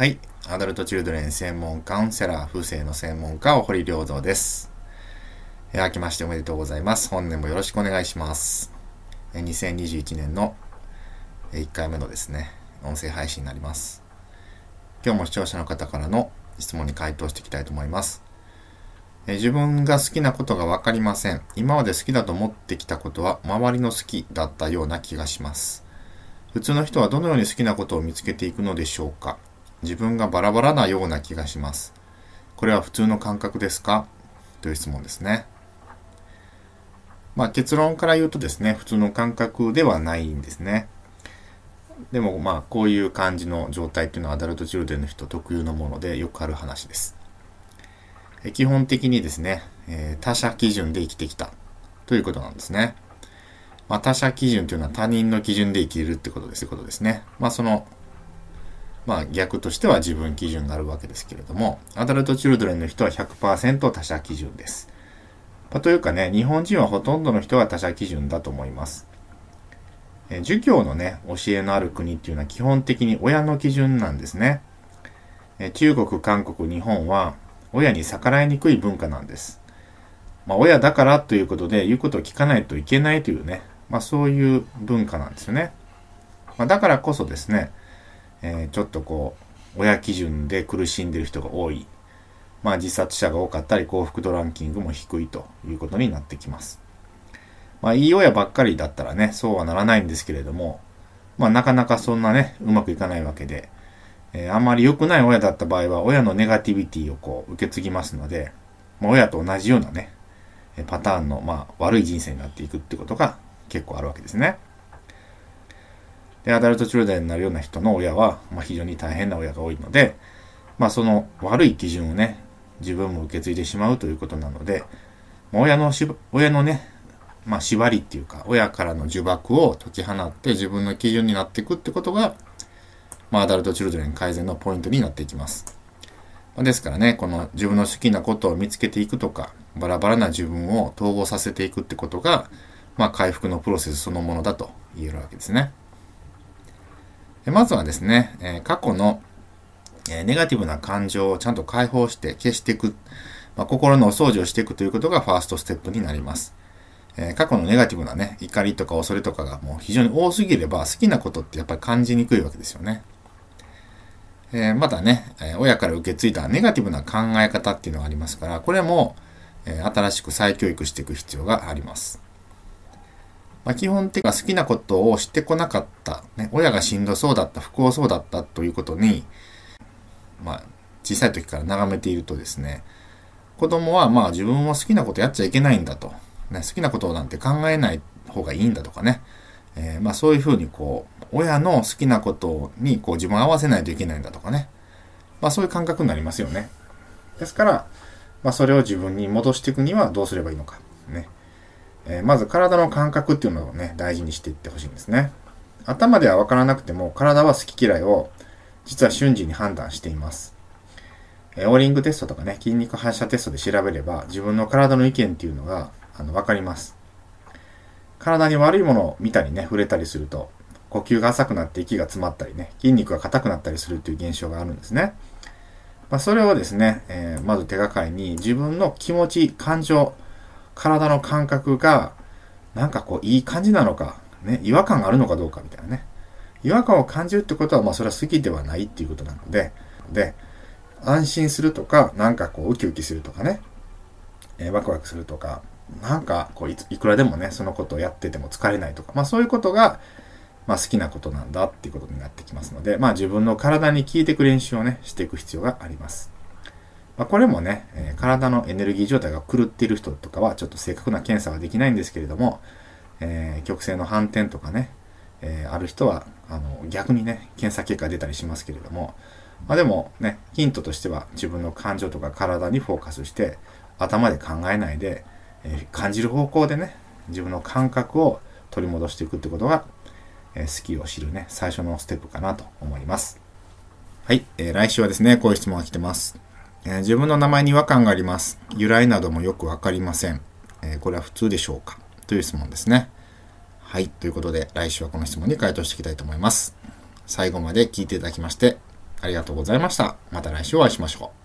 はい。アダルトチルドレン専門カウンセラー、風水の専門家、お堀良三です。えー、明けましておめでとうございます。本年もよろしくお願いします。えー、2021年のえ1回目のですね、音声配信になります。今日も視聴者の方からの質問に回答していきたいと思います。えー、自分が好きなことがわかりません。今まで好きだと思ってきたことは周りの好きだったような気がします。普通の人はどのように好きなことを見つけていくのでしょうか自分がバラバラなような気がします。これは普通の感覚ですか？という質問ですね。まあ結論から言うとですね、普通の感覚ではないんですね。でもまあこういう感じの状態っていうのはアダルトチルデンの人特有のものでよくある話です。基本的にですね、え、他者基準で生きてきたということなんですね。まあ、他者基準というのは他人の基準で生きるってことです。ことですね。まあそのまあ逆としては自分基準があるわけですけれども、アダルトチルドレンの人は100%他者基準です。まあ、というかね、日本人はほとんどの人が他者基準だと思います。え儒教のね、教えのある国っていうのは基本的に親の基準なんですね。え中国、韓国、日本は親に逆らいにくい文化なんです。まあ、親だからということで言うことを聞かないといけないというね、まあそういう文化なんですよね。まあ、だからこそですね、えー、ちょっとこう、親基準で苦しんでる人が多い。まあ自殺者が多かったり幸福度ランキングも低いということになってきます。まあいい親ばっかりだったらね、そうはならないんですけれども、まあなかなかそんなね、うまくいかないわけで、えー、あんまり良くない親だった場合は親のネガティビティをこう受け継ぎますので、まあ、親と同じようなね、パターンのまあ悪い人生になっていくってことが結構あるわけですね。で、アダルトチルドレンになるような人の親は、まあ、非常に大変な親が多いので、まあ、その悪い基準をね、自分も受け継いでしまうということなので、親のし、親のね、まあ、縛りっていうか、親からの呪縛を解き放って自分の基準になっていくってことが、まあ、アダルトチルドレン改善のポイントになっていきます。まですからね、この自分の好きなことを見つけていくとか、バラバラな自分を統合させていくってことが、まあ、回復のプロセスそのものだと言えるわけですね。まずはですね、え過去の、えネガティブな感情をちゃんと解放して消していく、まあ、心のお掃除をしていくということがファーストステップになります。え過去のネガティブなね、怒りとか恐れとかがもう非常に多すぎれば好きなことってやっぱり感じにくいわけですよね。え、またね、え親から受け継いだネガティブな考え方っていうのがありますから、これも、え新しく再教育していく必要があります。まあ、基本的には好きなことをしてこなかった、ね、親がしんどそうだった、不幸そうだったということに、まあ、小さい時から眺めているとですね、子供はまあ自分も好きなことやっちゃいけないんだと、ね、好きなことなんて考えない方がいいんだとかね、えー、まあそういうふうにこう、親の好きなことにこう自分を合わせないといけないんだとかね、まあそういう感覚になりますよね。ですから、まあそれを自分に戻していくにはどうすればいいのか。ね。えー、まず体の感覚っていうのをね、大事にしていってほしいんですね。頭ではわからなくても、体は好き嫌いを実は瞬時に判断しています。えー、オーリングテストとかね、筋肉反射テストで調べれば、自分の体の意見っていうのが、あの、わかります。体に悪いものを見たりね、触れたりすると、呼吸が浅くなって息が詰まったりね、筋肉が硬くなったりするっていう現象があるんですね。まあ、それをですね、えー、まず手がかりに自分の気持ち、感情、体の感覚が、なんかこう、いい感じなのか、ね、違和感があるのかどうかみたいなね。違和感を感じるってことは、まあ、それは好きではないっていうことなので、で、安心するとか、なんかこう、ウキウキするとかね、えー、ワクワクするとか、なんかこうい、いくらでもね、そのことをやってても疲れないとか、まあそういうことが、まあ好きなことなんだっていうことになってきますので、まあ自分の体に効いていく練習をね、していく必要があります。まあ、これもね、え、体のエネルギー状態が狂っている人とかはちょっと正確な検査はできないんですけれども、えー、極性の反転とかね、えー、ある人はあの逆にね、検査結果出たりしますけれども、まあ、でもね、ヒントとしては自分の感情とか体にフォーカスして頭で考えないで、え感じる方向でね、自分の感覚を取り戻していくってことが、え好きを知るね、最初のステップかなと思います。はい、えー、来週はですね、こういう質問が来てます。えー、自分の名前に違和感があります。由来などもよくわかりません。えー、これは普通でしょうか？という質問ですね。はい。ということで、来週はこの質問に回答していきたいと思います。最後まで聞いていただきまして、ありがとうございました。また来週お会いしましょう。